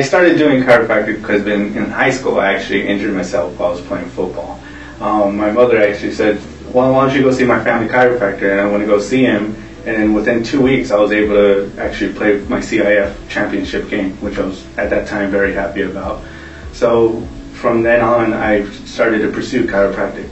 I started doing chiropractic because in, in high school I actually injured myself while I was playing football. Um, my mother actually said, well, why don't you go see my family chiropractor? And I went to go see him. And then within two weeks, I was able to actually play my CIF championship game, which I was at that time very happy about. So from then on, I started to pursue chiropractic.